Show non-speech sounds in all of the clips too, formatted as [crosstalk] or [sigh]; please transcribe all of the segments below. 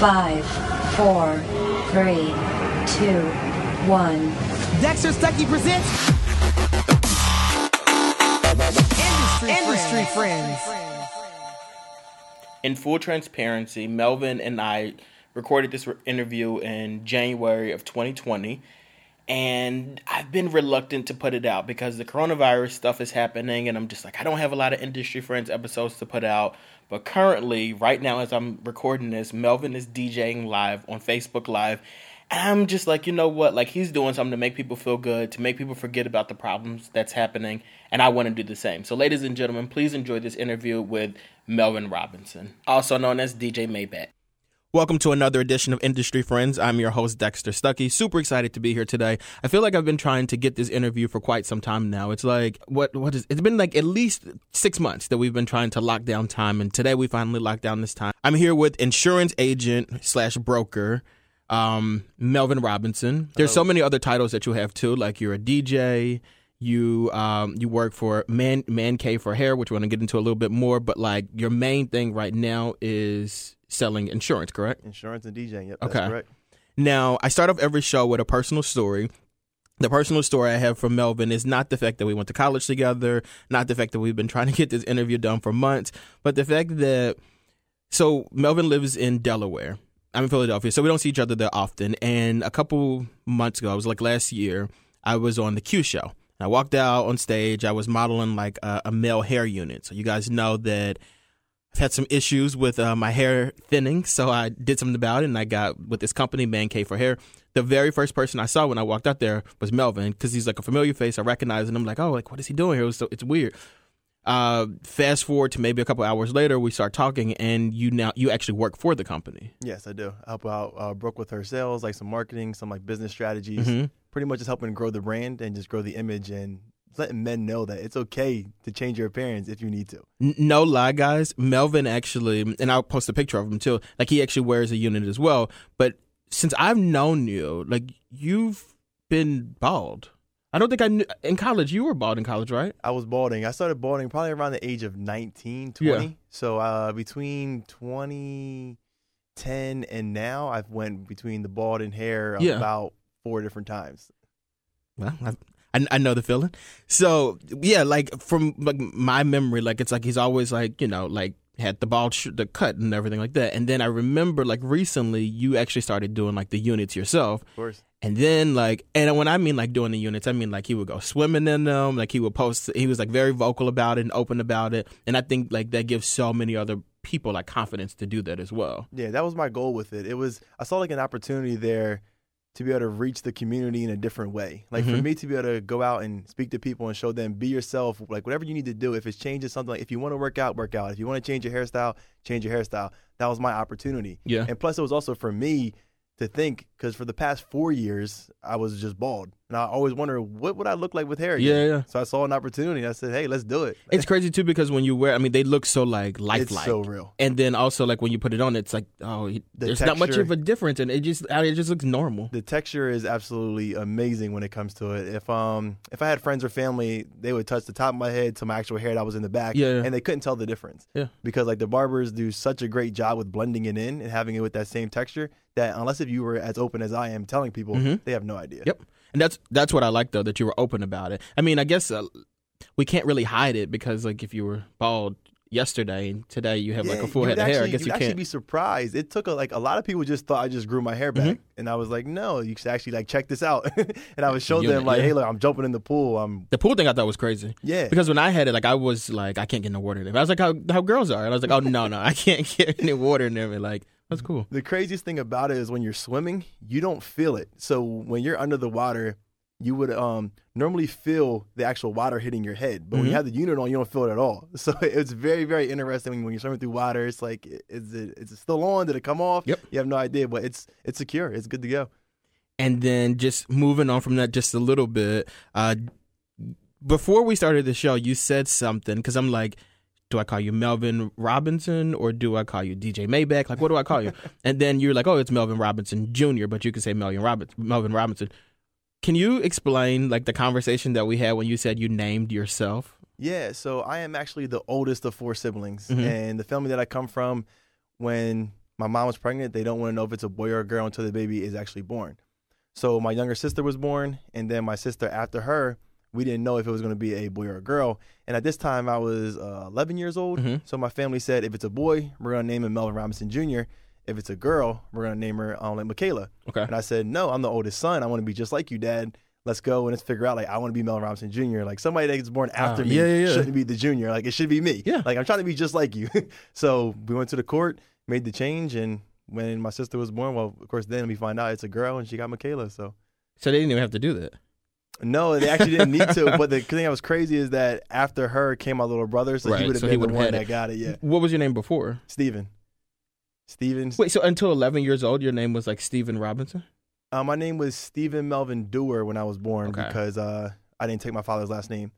Five, four, three, two, one. Dexter Stuckey presents Industry, Industry Friends. In full transparency, Melvin and I recorded this re- interview in January of 2020, and I've been reluctant to put it out because the coronavirus stuff is happening, and I'm just like, I don't have a lot of Industry Friends episodes to put out. But currently, right now, as I'm recording this, Melvin is DJing live on Facebook Live. And I'm just like, you know what? Like, he's doing something to make people feel good, to make people forget about the problems that's happening. And I want to do the same. So, ladies and gentlemen, please enjoy this interview with Melvin Robinson, also known as DJ Maybach. Welcome to another edition of Industry Friends. I'm your host, Dexter Stuckey. Super excited to be here today. I feel like I've been trying to get this interview for quite some time now. It's like, what, what is, it's been like at least six months that we've been trying to lock down time. And today we finally locked down this time. I'm here with insurance agent slash broker, um, Melvin Robinson. There's so many other titles that you have too. Like you're a DJ. You um you work for Man Man Cave for Hair, which we're gonna get into a little bit more. But like your main thing right now is selling insurance, correct? Insurance and DJing. Yep, that's Okay. correct. Now, I start off every show with a personal story. The personal story I have from Melvin is not the fact that we went to college together, not the fact that we've been trying to get this interview done for months, but the fact that so Melvin lives in Delaware. I'm in Philadelphia, so we don't see each other that often. And a couple months ago, I was like last year, I was on the Q show. I walked out on stage. I was modeling like a, a male hair unit. So you guys know that I've had some issues with uh, my hair thinning, so I did something about it, and I got with this company, Man Cave for Hair. The very first person I saw when I walked out there was Melvin, because he's like a familiar face. I recognize, and I'm like, oh, like what is he doing here? It was so, it's weird. Uh, fast forward to maybe a couple hours later, we start talking, and you now you actually work for the company. Yes, I do. I help out uh, Brooke with her sales, like some marketing, some like business strategies. Mhm. Pretty much just helping grow the brand and just grow the image and letting men know that it's okay to change your appearance if you need to. No lie, guys. Melvin actually, and I'll post a picture of him too. Like he actually wears a unit as well. But since I've known you, like you've been bald. I don't think I knew in college. You were bald in college, right? I was balding. I started balding probably around the age of 19, 20. Yeah. So uh, between 2010 and now, I've went between the bald and hair Yeah. about four different times. Well, I, I, I know the feeling. So yeah, like from like my memory, like it's like he's always like you know like had the ball sh- the cut and everything like that. And then I remember like recently you actually started doing like the units yourself. Of course. And then like, and when I mean like doing the units, I mean like he would go swimming in them. Like he would post. He was like very vocal about it and open about it. And I think like that gives so many other people like confidence to do that as well. Yeah, that was my goal with it. It was I saw like an opportunity there to be able to reach the community in a different way. Like for Mhm. me to be able to go out and speak to people and show them be yourself, like whatever you need to do. If it's changing something, like if you want to work out, work out. If you want to change your hairstyle, change your hairstyle. That was my opportunity. Yeah. And plus, it was also for me to think because for the past four years I was just bald, and I always wonder what would I look like with hair. Again? Yeah, yeah. So I saw an opportunity. I said, "Hey, let's do it." It's crazy too because when you wear, I mean, they look so like It's lifelike. so real. And then also like when you put it on, it's like oh, The there's not much of a difference, and it just it just looks normal. the texture is absolutely amazing when it comes to it. If um if I had friends or family, they would touch the top of my head to my actual hair that was in the back, Yeah, yeah. and they couldn't tell the difference. Yeah. because like the barbers do such a great job with blending it in and having it with that same texture that unless if you were as open as I am telling people, Mhm. they have no idea. Yep. And that's that's what I like though that you were open about it. I mean, I guess uh, we can't really hide it because like if you were bald yesterday and today you have like a full head of hair, I guess you actually can't. be surprised. It took a, like a lot of people just thought I just grew my hair back, Mm-hmm. and I was like, no, you should actually like check this out, [laughs] and I would show Unit, them like, yeah. hey, look, I'm jumping in the pool. I'm the pool thing I thought was crazy. yeah. Because when I had it, like I was like, I can't get no water in it. I was like, how how girls are, and I was like, oh no no, I can't [laughs] get any water in there. And like that's cool. The craziest thing about it is when you're swimming, you don't feel it. So when you're under the water, you would um normally feel the actual water hitting your head, but when you Mhm. have the unit on, you don't feel it at all. [laughs] So it's very very interesting when you're swimming through water. It's like is it is it still on? Did it come off? Yep. You have no idea, but it's it's secure. It's good to go. And then just moving on from that just a little bit. Uh, before we started the show, you said something because I'm like, do I call you Melvin Robinson or do I call you DJ Maybach? Like, what do I call you? [laughs] and then you're like, oh, it's Melvin Robinson Jr., but you can say Melvin Robinson. Melvin Robinson. Can you explain like the conversation that we had when you said you named yourself? Yeah, so I am actually the oldest of four siblings, Mhm. and the family that I come from, when my mom was pregnant, they don't want to know if it's a boy or a girl until the baby is actually born. So my younger sister was born, and then my sister after her, we didn't know if it was going to be a boy or a girl. And at this time, I was uh, 11 years old. Mhm. So my family said, if it's a boy, we're going to name him Melvin Robinson Jr. If it's a girl, we're going to name her um, like Michaela. Okay. And I said, no, I'm the oldest son. I want to be just like you, Dad. Let's go and let's figure out like I want to be Melvin Robinson Jr. Like somebody that gets born after Ah, me yeah, yeah, yeah. shouldn't be the junior. Like it should be me. Yeah. Like I'm trying to be just like you. [laughs] so we went to the court, made the change, and when my sister was born, well, of course, then we find out it's a girl and she got Michaela. So So they didn't even have to do that. No, they actually didn't need to. But the [laughs] thing that was crazy is that after her came my little brother, so Right, he would have so been the one that got it. Yeah, What was your name before? Steven. Steven. Wait, so until 11 years old, your name was like Stephen Robinson? Uh, my name was Stephen Melvin Dewar when I was born Okay. because uh, I didn't take my father's last name.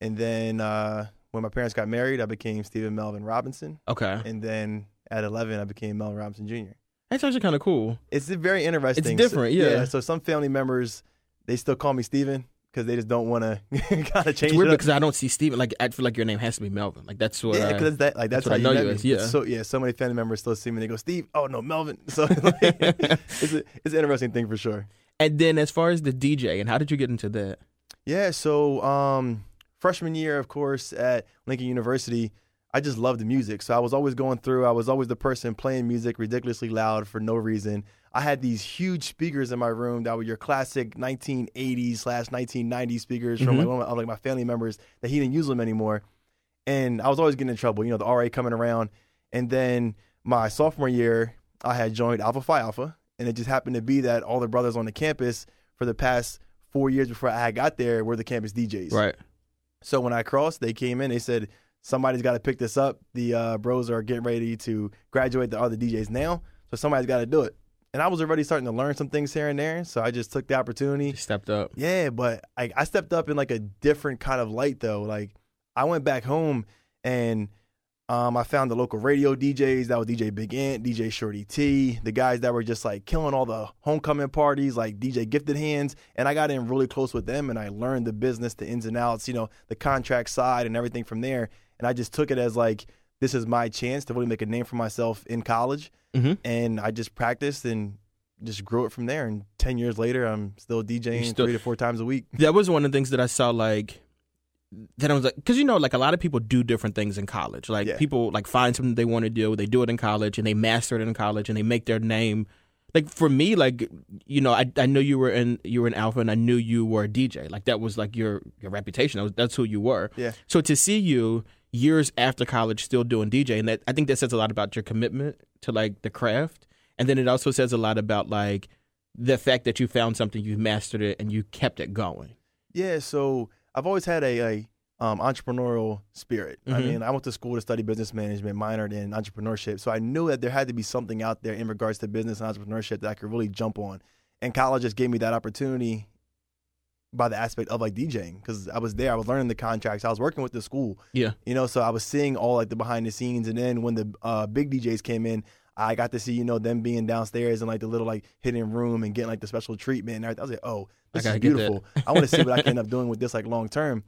And then uh, when my parents got married, I became Stephen Melvin Robinson. Okay. And then at 11, I became Melvin Robinson Jr. That's actually kind of cool. It's very interesting. It's different, So- yeah. So some family members, they still call me Stephen because they just don't want to kind of change It's weird it up. because I don't see Stephen. Like, I feel like your name has to be Melvin. Like, that's what. Yeah, I- because that like that's, that's what how I know you as, yeah. So yeah, so many family members still see me. and They go, Steve. Oh no, Melvin. [laughs] So like, [laughs] it's a, it's an interesting thing for sure. and then as far as the DJ, and how did you get into that? Yeah, so um, freshman year, of course, at Lincoln University, I just loved the music. So I was always going through. I was always the person playing music ridiculously loud for no reason. I had these huge speakers in my room that were your classic 1980s slash 1990s speakers from like, Mhm. one of like my family members that he didn't use them anymore. And I was always getting in trouble. You know, the RA coming around. And then my sophomore year, I had joined Alpha Phi Alpha, and it just happened to be that all the brothers on the campus for the past four years before I got there were the campus DJs. Right. So when I crossed, they came in. They said somebody's got to pick this up. The uh, bros are getting ready to graduate the other DJs now, so somebody's got to do it. And I was already starting to learn some things here and there, so I just took the opportunity. You stepped up. Yeah, but I, I stepped up in like a different kind of light though. Like I went back home and um, I found the local radio DJs. That was DJ Big Ant, DJ Shorty T, the guys that were just like killing all the homecoming parties, like DJ Gifted Hands. And I got in really close with them and I learned the business, the ins and outs, you know, the contract side and everything from there. And I just took it as like, this is my chance to really make a name for myself in college. Mhm. And I just practiced and just grew it from there. And 10 years later, I'm still DJing still- three to four times a week. That was one of the things that I saw. Like, that I was like, because you know, like a lot of people do different things in college. Like Yeah. people like find something they want to do, they do it in college, and they master it in college, and they make their name. Like for me, like you know, I I know you were in you were in Alpha, and I knew you were a DJ. Like that was like your your reputation. That was, that's who you were. Yeah. So to see you years after college still doing DJ, and that I think that says a lot about your commitment to like the craft, and then it also says a lot about like the fact that you found something, you mastered it, and you kept it going. Yeah, so I've always had a, a um, entrepreneurial spirit. I Mhm. mean, I went to school to study business management, minored in entrepreneurship. So I knew that there had to be something out there in regards to business and entrepreneurship that I could really jump on. And college just gave me that opportunity by the aspect of like DJing because I was there, I was learning the contracts, I was working with the school. Yeah. You know, so I was seeing all like the behind the scenes. And then when the uh, big DJs came in, I got to see, you know, them being downstairs in like the little like hidden room and getting like the special treatment and everything. I was like, oh, this is beautiful. I want to see what I can end up doing with this like long term.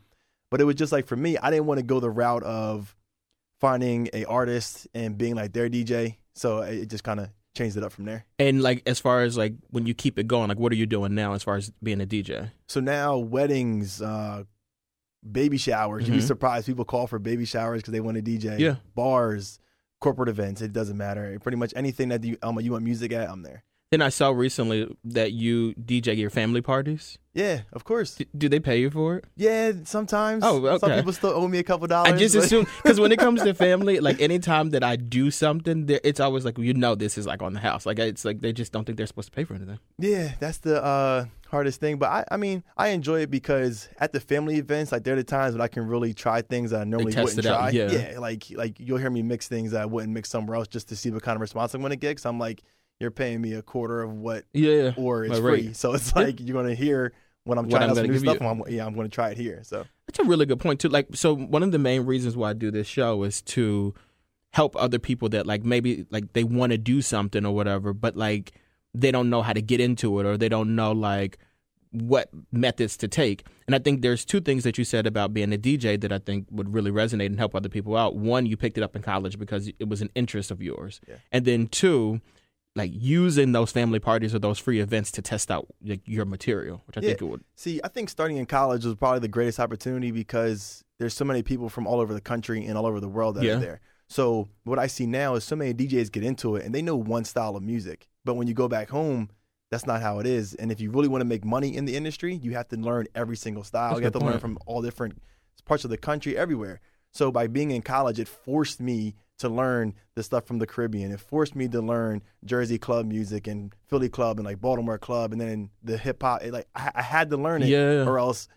But it was just like for me, I didn't want to go the route of finding a artist and being like their DJ. So it just kind of changed it up from there. And like as far as like when you keep it going, like what are you doing now as far as being a DJ? So now weddings, uh, baby showers. You'd be Mhm. surprised people call for baby showers because they want to DJ. Yeah. Bars, corporate events. It doesn't matter. Pretty much anything that you um, you want music at, I'm there. Then I saw recently that you DJ your family parties. Yeah, of course. D- do they pay you for it? Yeah, sometimes. Oh, okay. Some people still owe me a couple dollars. I just but- assume because when it comes to [laughs] family, like anytime that I do something, it's always like you know this is like on the house. Like it's like they just don't think they're supposed to pay for anything. Yeah, that's the uh, hardest thing. But I, I mean, I enjoy it because at the family events, like they're the times when I can really try things that I normally wouldn't it out, try. yeah. like like you'll hear me mix things that I wouldn't mix somewhere else just to see what kind of response I'm going to get. Because I'm like, you're paying me a quarter of what, Yeah, or it's free. rate. So it's [laughs] like you're going to hear when I'm What trying I'm out some gonna new stuff. I'm, yeah, I'm going to try it here. So That's a really good point too. Like, so one of the main reasons why I do this show is to help other people that like maybe like they want to do something or whatever, but like they don't know how to get into it or they don't know like what methods to take. And I think there's two things that you said about being a DJ that I think would really resonate and help other people out. One, you picked it up in college because it was an interest of yours. Yeah. And then two, like using those family parties or those free events to test out like, your material, which I Yeah. think it would. See, I think starting in college was probably the greatest opportunity because there's so many people from all over the country and all over the world that Yeah. are there. So what I see now is so many DJs get into it and they know one style of music. But when you go back home, that's not how it is. And if you really want to make money in the industry, you have to learn every single style. That's you have to good learn from all different parts of the country, everywhere. So by being in college, it forced me to learn the stuff from the Caribbean. It forced me to learn Jersey club music and Philly club and like Baltimore club and then the hip hop. Like I, I had to learn it, Yeah. or else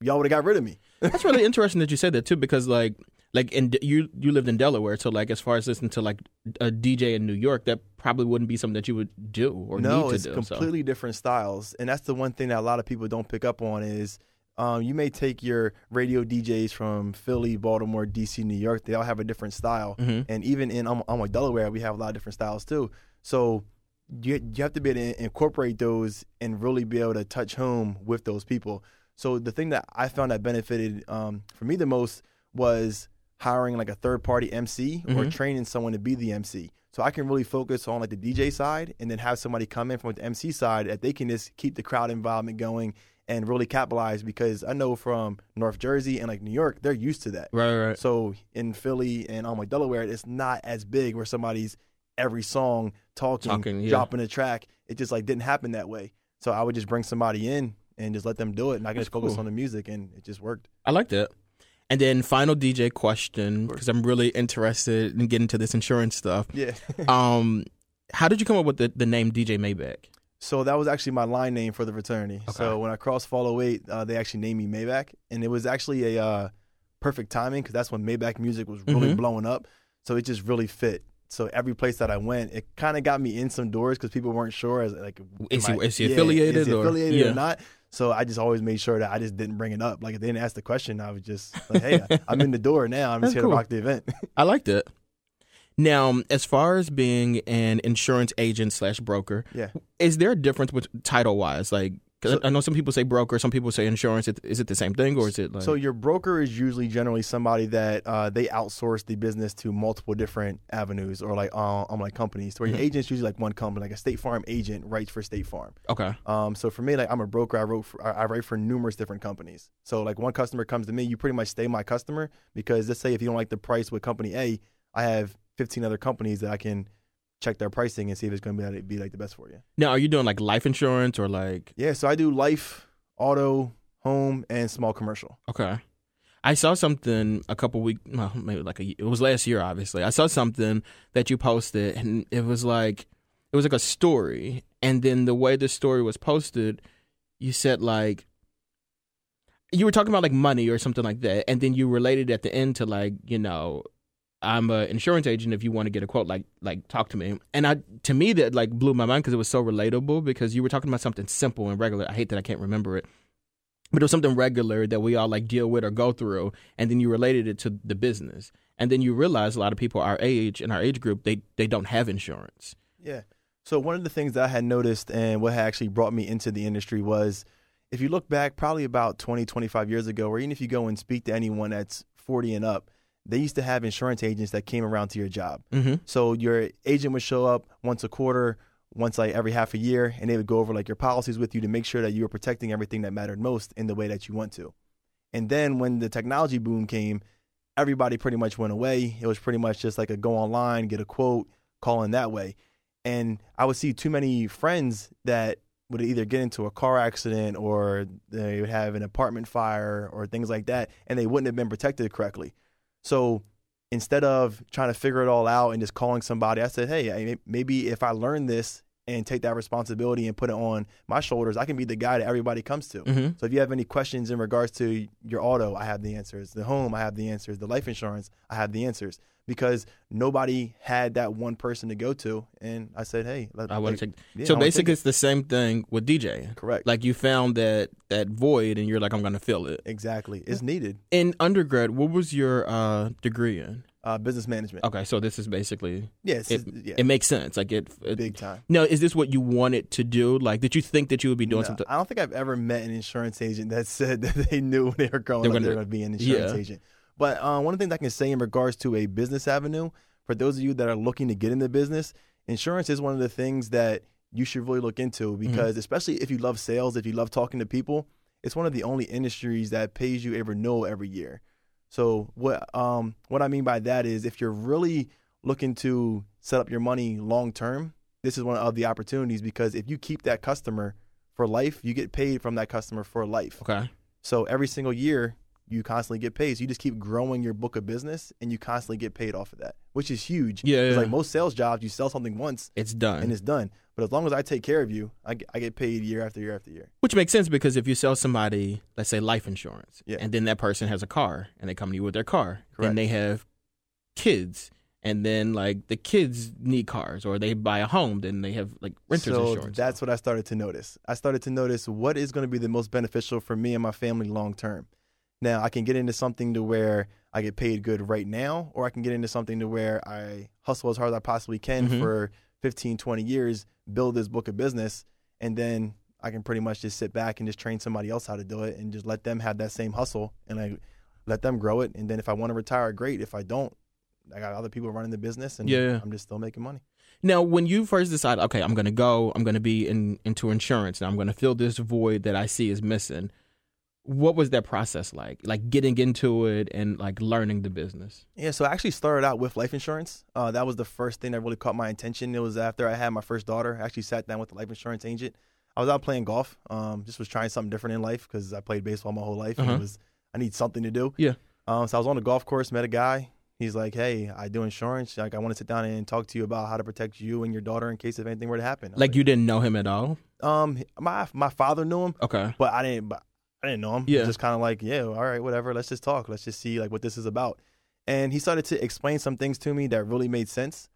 y'all would have got rid of me. [laughs] That's really interesting that you said that too, because like like in you you lived in Delaware, so like as far as listening to like a DJ in New York, that probably wouldn't be something that you would do or no, need to it's do. so. completely different styles, and that's the one thing that a lot of people don't pick up on is. Um, you may take your radio DJs from Philly, Baltimore, DC, New York. They all have a different style, Mhm. and even in um, like Delaware, we have a lot of different styles too. So you you have to be able to incorporate those and really be able to touch home with those people. So the thing that I found that benefited um, for me the most was hiring like a third party MC or Mhm. training someone to be the MC. So I can really focus on like the DJ side and then have somebody come in from the MC side that they can just keep the crowd involvement going and really capitalize because I know from North Jersey and like New York, they're used to that. Right, right. So in Philly and um, like Delaware, it's not as big where somebody's every song talking, Talking, yeah. dropping a track. It just like didn't happen that way. So I would just bring somebody in and just let them do it, and I can That's just focus cool. on the music, and it just worked. I like that. And then final DJ question because I'm really interested in getting to this insurance stuff. Yeah. [laughs] Um, how did you come up with the, the name DJ Maybach? So that was actually my line name for the fraternity. Okay. So when I crossed Fall 08, uh, they actually named me Maybach, and it was actually a uh, perfect timing because that's when Maybach music was really Mhm. blowing up. So it just really fit. So every place that I went, it kind of got me in some doors because people weren't sure as like Is he- I- is he yeah, affiliated is he or- yeah. or not? So I just always made sure that I just didn't bring it up. Like if they didn't ask the question, I was just like, "Hey, I'm in the door now. I'm That's just here cool. to rock the event." I liked it. Now, as far as being an insurance agent slash broker, yeah. is there a difference with title wise? Like, 'cause So- I know some people say broker, some people say insurance. Is- Is it the same thing, or is it like? So your broker is usually generally somebody that uh, they outsource the business to multiple different avenues or like uh, um like companies. Where your Mhm. agent's usually like one company, like a State Farm agent writes for State Farm. okay, Um, so for me, like I'm a broker. I wrote for, I write for numerous different companies. So like one customer comes to me, you pretty much stay my customer because let's say if you don't like the price with company A, I have 15 other companies that I can check their pricing and see if it's going to be, be like the best for you. now are you doing like life insurance or like? Yeah. So I do life, auto, home, and small commercial. Okay. I saw something a couple weeks, well, maybe like a, it was last year, obviously. I saw something that you posted, and it was like, it was like a story, and then the way the story was posted, you said like, you were talking about like money or something like that, and then you related at the end to like, you know, I'm an insurance agent. If you want to get a quote, like, like talk to me. And I, to me, that like blew my mind because it was so relatable. Because you were talking about something simple and regular. I hate that I can't remember it but it was something regular that we all like deal with or go through and then you related it to the business and then you realize a lot of people our age in our age group they they don't have insurance Yeah. So one of the things that I had noticed and what actually brought me into the industry was if you look back probably about 20, 25 years ago, or even if you go and speak to anyone that's 40 and up, they used to have insurance agents that came around to your job. mm-hmm. So your agent would show up once a quarter, once like every half a year, and they would go over like your policies with you to make sure that you were protecting everything that mattered most in the way that you want to. And then when the technology boom came, everybody pretty much went away. It was pretty much just like a go online, get a quote, call in that way. And I would see too many friends that would either get into a car accident or they would have an apartment fire or things like that, and they wouldn't have been protected correctly. So instead of trying to figure it all out and just calling somebody, I said, hey, maybe if I learn this and take that responsibility and put it on my shoulders, I can be the guy that everybody comes to. Mm-hmm. So if you have any questions in regards to your auto, I have the answers. The home, I have the answers. The life insurance, I have the answers. Because nobody had that one person to go to, and I said, "Hey, let, i want like, to take yeah, so basically it. it's the same thing with DJ. correct, like you found that that void and you're like i'm gonna fill it exactly, it's needed. in undergrad what was your uh degree in uh, business management. Okay, so this is basically Yes, it. yeah, It makes sense. Like it. it big time. no, is this what you wanted to do? Like, did you think that you would be doing No, something? I don't think I've ever met an insurance agent that said [laughs] that they knew when they were growing They were up they were gonna- going to be an insurance yeah. agent. But uh, one of the things I can say in regards to a business avenue, for those of you that are looking to get into business, insurance is one of the things that you should really look into Mm-hmm. because, especially if you love sales, if you love talking to people, it's one of the only industries that pays you a renewal every year. So what um what I mean by that is if you're really looking to set up your money long term, this is one of the opportunities because if you keep that customer for life, you get paid from that customer for life. Okay. So every single year, you constantly get paid. So you just keep growing your book of business, and you constantly get paid off of that, which is huge. Yeah, 'Cause yeah. Like most sales jobs, you sell something once It's done. and it's done. But as long as I take care of you, I get, I get paid year after year after year. Which makes sense because if you sell somebody, let's say life insurance, Yeah. and then that person has a car and they come to you with their car, Correct. and they have kids, and then like the kids need cars or they buy a home, then they have like renter's so insurance. that's what I started to notice. I started to notice what is going to be the most beneficial for me and my family long term. Now I can get into something to where I get paid good right now, or I can get into something to where I hustle as hard as I possibly can Mhm. for 15, 20 years, build this book of business, and then I can pretty much just sit back and just train somebody else how to do it and just let them have that same hustle and I let them grow it. And then if I want to retire, great. If I don't, I got other people running the business and Yeah. I'm just still making money. Now, when you first decide, okay, I'm going to go, I'm going to be in into insurance, and I'm going to fill this void that I see is missing. What was that process like? Like getting into it and like learning the business. Yeah, so I actually started out with life insurance. Uh, that was the first thing that really caught my attention. It was after I had my first daughter. I actually sat down with the life insurance agent. I was out playing golf. Um, just was trying something different in life because I played baseball my whole life. Uh-huh. it was I need something to do. Yeah. Um, so I was on the golf course, met a guy. He's like, "Hey, I do insurance. Like, I want to sit down and talk to you about how to protect you and your daughter in case if anything were to happen." Was Like you didn't know him at all. um, my my father knew him, Okay. but I didn't. But I didn't know him. Yeah. just kind of like, yeah, all right, whatever. Let's just talk. Let's just see like what this is about. And he started to explain some things to me that really made sense.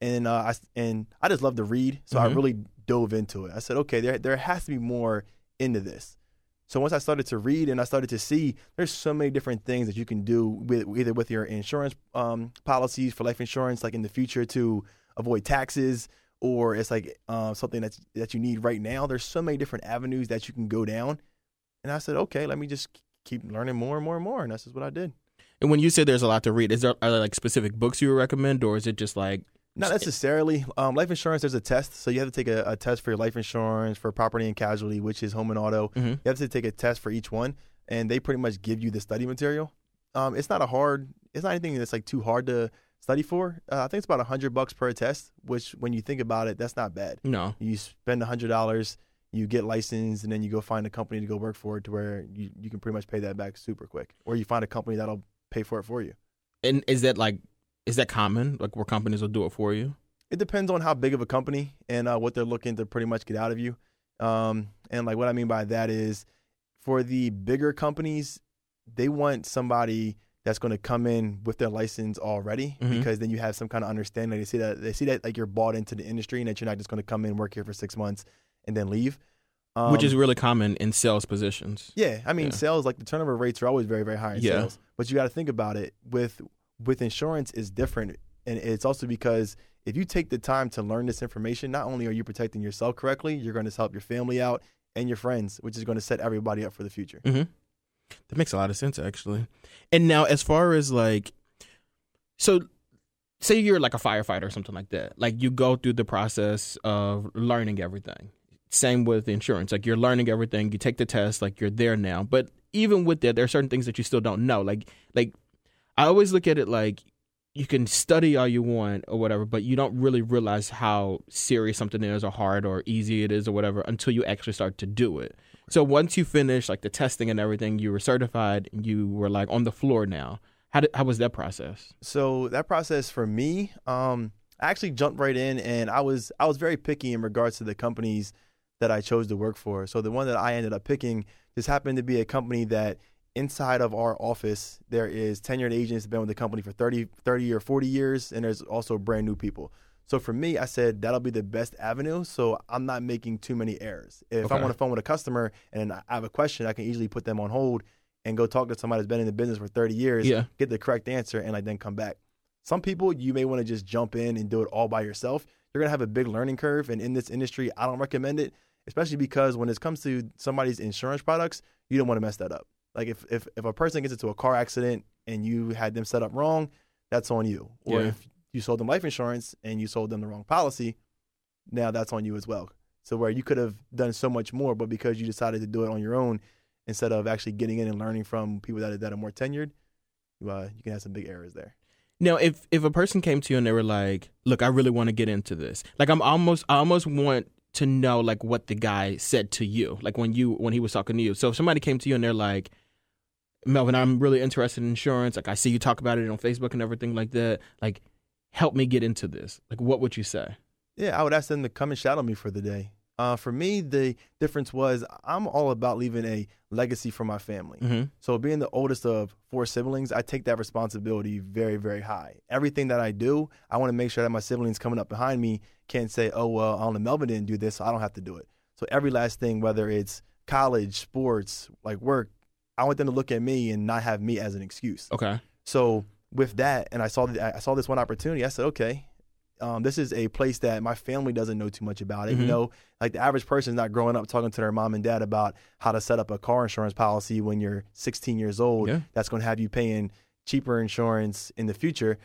And uh, I and I just love to read, so I Mhm. really dove into it. I said, okay, there there has to be more into this. So once I started to read and I started to see, there's so many different things that you can do with either with your insurance um, policies for life insurance, like in the future to avoid taxes, or it's like uh, something that's that you need right now. There's so many different avenues that you can go down. And I said, okay, let me just keep learning more and more and more, and that's just what I did. And when you say there's a lot to read, is there are there like specific books you would recommend, or is it just like Not necessarily. Um, life insurance, there's a test. So you have to take a, a test for your life insurance, for property and casualty, which is home and auto. Mhm. You have to take a test for each one, and they pretty much give you the study material. Um, it's not a hard, it's not anything that's like too hard to study for. Uh, I think it's about a hundred bucks per test, which when you think about it, that's not bad. no? You spend a hundred dollars, you get licensed, and then you go find a company to go work for it to where you, you can pretty much pay that back super quick. Or you find a company that'll pay for it for you. And is that like is that common? Like where companies will do it for you? It depends on how big of a company and uh, what they're looking to pretty much get out of you. Um, and like what I mean by that is, for the bigger companies, they want somebody that's going to come in with their license already Mhm. because then you have some kind of understanding. They see that they see that like you're bought into the industry and that you're not just going to come in work here for six months and then leave. Um, Which is really common in sales positions. yeah, I mean, Yeah. sales like the turnover rates are always very, very high in Yeah. sales. But you got to think about it with with insurance is different, and it's also because if you take the time to learn this information, not only are you protecting yourself correctly, you're going to help your family out and your friends, which is going to set everybody up for the future. Mm-hmm. That makes a lot of sense, actually. And now, as far as like, so say you're like a firefighter or something like that. Like you go through the process of learning everything. Same with insurance. Like you're learning everything. You take the test. Like you're there now. But even with that, there are certain things that you still don't know. Like like I always look at it like you can study all you want or whatever, but you don't really realize how serious something is or hard or easy it is or whatever until you actually start to do it. So once you finish like the testing and everything, you were certified you were like on the floor now. How did how was that process? So that process for me, um, I actually jumped right in, and I was I was very picky in regards to the companies that I chose to work for. So the one that I ended up picking just happened to be a company that inside of our office there is tenured agents been with the company for 30, 30 or 40 years and there's also brand new people so for me i said that'll be the best avenue so i'm not making too many errors if Okay. i'm on the phone with a customer and i have a question i can easily put them on hold and go talk to somebody that's been in the business for 30 years Yeah. get the correct answer and like then come back Some people you may want to just jump in and do it all by yourself. You're gonna have a big learning curve, and in this industry, I don't recommend it, especially because when it comes to somebody's insurance products, you don't want to mess that up. Like if if if a person gets into a car accident and you had them set up wrong, that's on you. Or Yeah. if you sold them life insurance and you sold them the wrong policy, now that's on you as well. So where you could have done so much more, but because you decided to do it on your own instead of actually getting in and learning from people that are, that are more tenured, you, uh, you can have some big errors there. Now, if if a person came to you and they were like, "Look, I really want to get into this," like I'm almost, I almost want to know like what the guy said to you, like when you when he was talking to you. So if somebody came to you and they're like, "Melvin, I'm really interested in insurance. Like I see you talk about it on Facebook and everything like that. Like, help me get into this." Like, what would you say? Yeah, I would ask them to come and shadow me for the day. Uh, for me, the difference was I'm all about leaving a legacy for my family. Mm-hmm. So, being the oldest of four siblings, I take that responsibility very, very high. Everything that I do, I want to make sure that my siblings coming up behind me can't say, oh, well, only Melvin didn't do this, so I don't have to do it. So, every last thing, whether it's college, sports, like work, I want them to look at me and not have me as an excuse. Okay. So with that, and I saw the, I saw this one opportunity. I said, okay, um, this is a place that my family doesn't know too much about it. You Mhm. know, like the average person is not growing up talking to their mom and dad about how to set up a car insurance policy when you're 16 years old. Yeah. That's going to have you paying cheaper insurance in the future.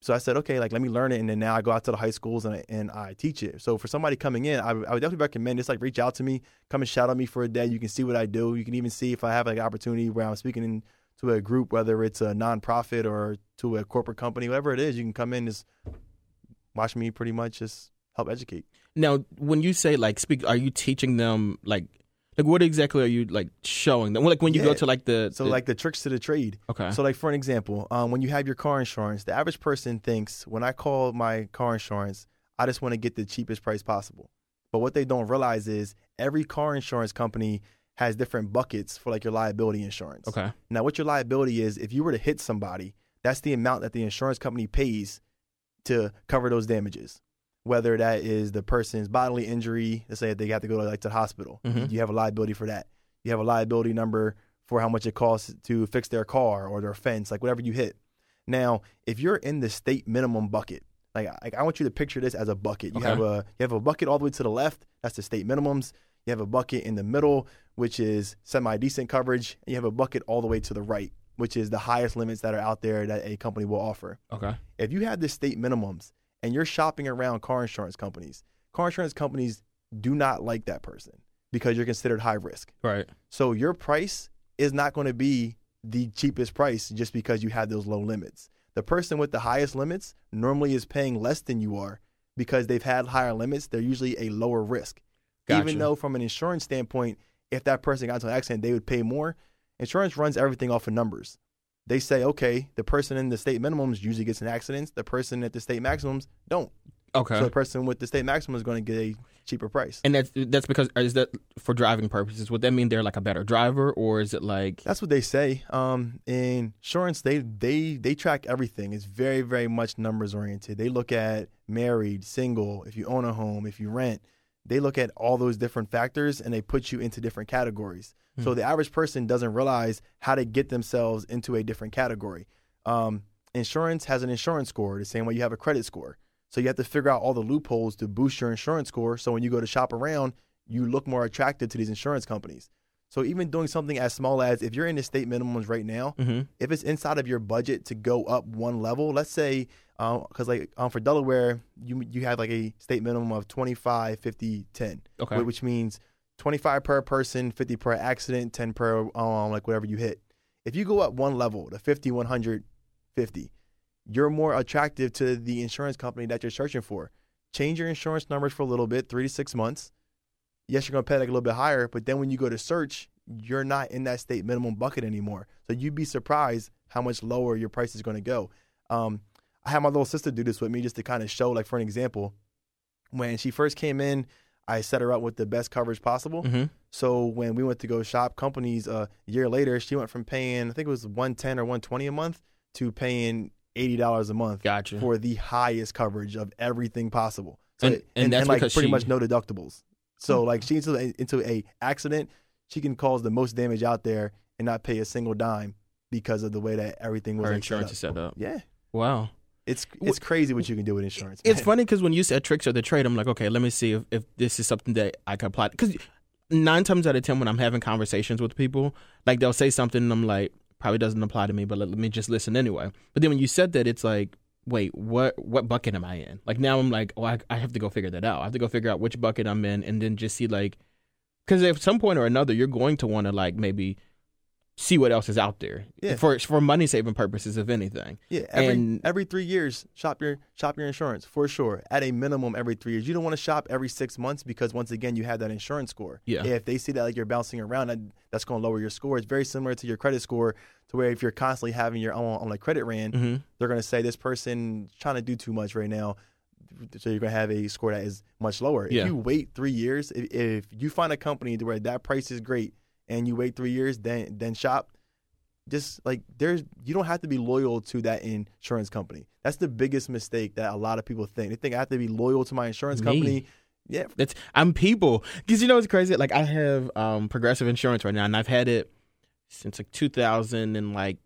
So I said, okay, like let me learn it, and then now I go out to the high schools and I, and I teach it. So for somebody coming in, I, would- I would definitely recommend just like reach out to me, come and shout out me for a day. You can see what I do. You can even see if I have like an opportunity where I'm speaking in, to a group, whether it's a nonprofit or to a corporate company, whatever it is. You can come in, just watch me, pretty much just help educate. Now, when you say like speak, are you teaching them like like what exactly are you like showing them? Like when you go to like the So the- like the tricks to the trade. okay So, like for an example, um, when you have your car insurance, the average person thinks when I call my car insurance, I just want to get the cheapest price possible. But what they don't realize is every car insurance company has different buckets for like your liability insurance. okay Now, what your liability is, if you were to hit somebody, that's the amount that the insurance company pays to cover those damages. Whether that is the person's bodily injury, let's say they have to go to like to the hospital, Mhm. you have a liability for that. You have a liability number for how much it costs to fix their car or their fence, like whatever you hit. Now, if you're in the state minimum bucket, like, like I want you to picture this as a bucket. You Okay. have a you have a bucket all the way to the left, that's the state minimums. You have a bucket in the middle, which is semi decent coverage, and you have a bucket all the way to the right, which is the highest limits that are out there that a company will offer. okay If you have the state minimums and you're shopping around car insurance companies, car insurance companies do not like that person because you're considered high risk. right So your price is not going to be the cheapest price just because you have those low limits. The person with the highest limits normally is paying less than you are because they've had higher limits. They're usually a lower risk. Gotcha. Even though, from an insurance standpoint, if that person got into an accident, they would pay more. Insurance runs everything off of numbers. They say, okay, the person in the state minimums usually gets in accidents. The person at the state maximums don't. okay So the person with the state maximum is going to get a cheaper price. and that's that's because is that for driving purposes would that mean they're like a better driver or is it like That's what they say. Um, in insurance, they they they track everything. It's very very much numbers oriented. They look at married, single, if you own a home, if you rent. They look at all those different factors and they put you into different categories. So the average person doesn't realize how to get themselves into a different category. Um, insurance has an insurance score the same way you have a credit score. So you have to figure out all the loopholes to boost your insurance score. So when you go to shop around, you look more attractive to these insurance companies. So even doing something as small as if you're in the state minimums right now, mm-hmm. if it's inside of your budget to go up one level, let's say, because like um, for Delaware, you you have like a state minimum of 25, 50, 10, Okay. which means 25 per person, 50 per accident, 10 per um like whatever you hit. If you go up one level to 50, 100, 50, you're more attractive to the insurance company that you're searching for. Change your insurance numbers for a little bit, three to six months. Yes, you're gonna pay like a little bit higher, but then when you go to search, you're not in that state minimum bucket anymore. So you'd be surprised how much lower your price is gonna go. Um, I had my little sister do this with me just to kind of show, like for an example, when she first came in, I set her up with the best coverage possible. Mm-hmm. So when we went to go shop companies uh, a year later, she went from paying I think it was one ten or one twenty a month to paying eighty dollars a month Gotcha. for the highest coverage of everything possible. So And- it- and that's like pretty she- much no deductibles. So like she into a, into a accident, she can cause the most damage out there and not pay a single dime because of the way that everything was Her like, set insurance up. is set up. Yeah, Wow. It's it's crazy what you can do with insurance. It's man. funny because when you said tricks or the trade, I'm like, okay, let me see if, if this is something that I can apply. Because nine times out of ten, when I'm having conversations with people, like they'll say something, and I'm like, probably doesn't apply to me, but let, let me just listen anyway. But then when you said that, it's like, wait, what what bucket am I in? Like now I'm like, oh, I, I have to go figure that out. I have to go figure out which bucket I'm in, and then just see like, because at some point or another, you're going to want to like maybe see what else is out there Yeah. for for money saving purposes, if anything. Yeah, every And- every three years, shop your shop your insurance for sure. At a minimum, every three years. You don't want to shop every six months because once again, you have that insurance score. Yeah. If they see that like you're bouncing around, that, that's going to lower your score. It's very similar to your credit score, to where if you're constantly having your own on like credit ran, Mm-hmm. they're going to say this person trying to do too much right now. So you're going to have a score that is much lower. Yeah. If you wait three years, if, if you find a company to where that price is great and you wait three years, then then shop just like there's you don't have to be loyal to that insurance company. That's the biggest mistake that a lot of people think. They think I have to be loyal to my insurance Me. company. Yeah, That's I'm people because you know what's crazy. Like I have um progressive insurance right now, and I've had it since like 2000 and like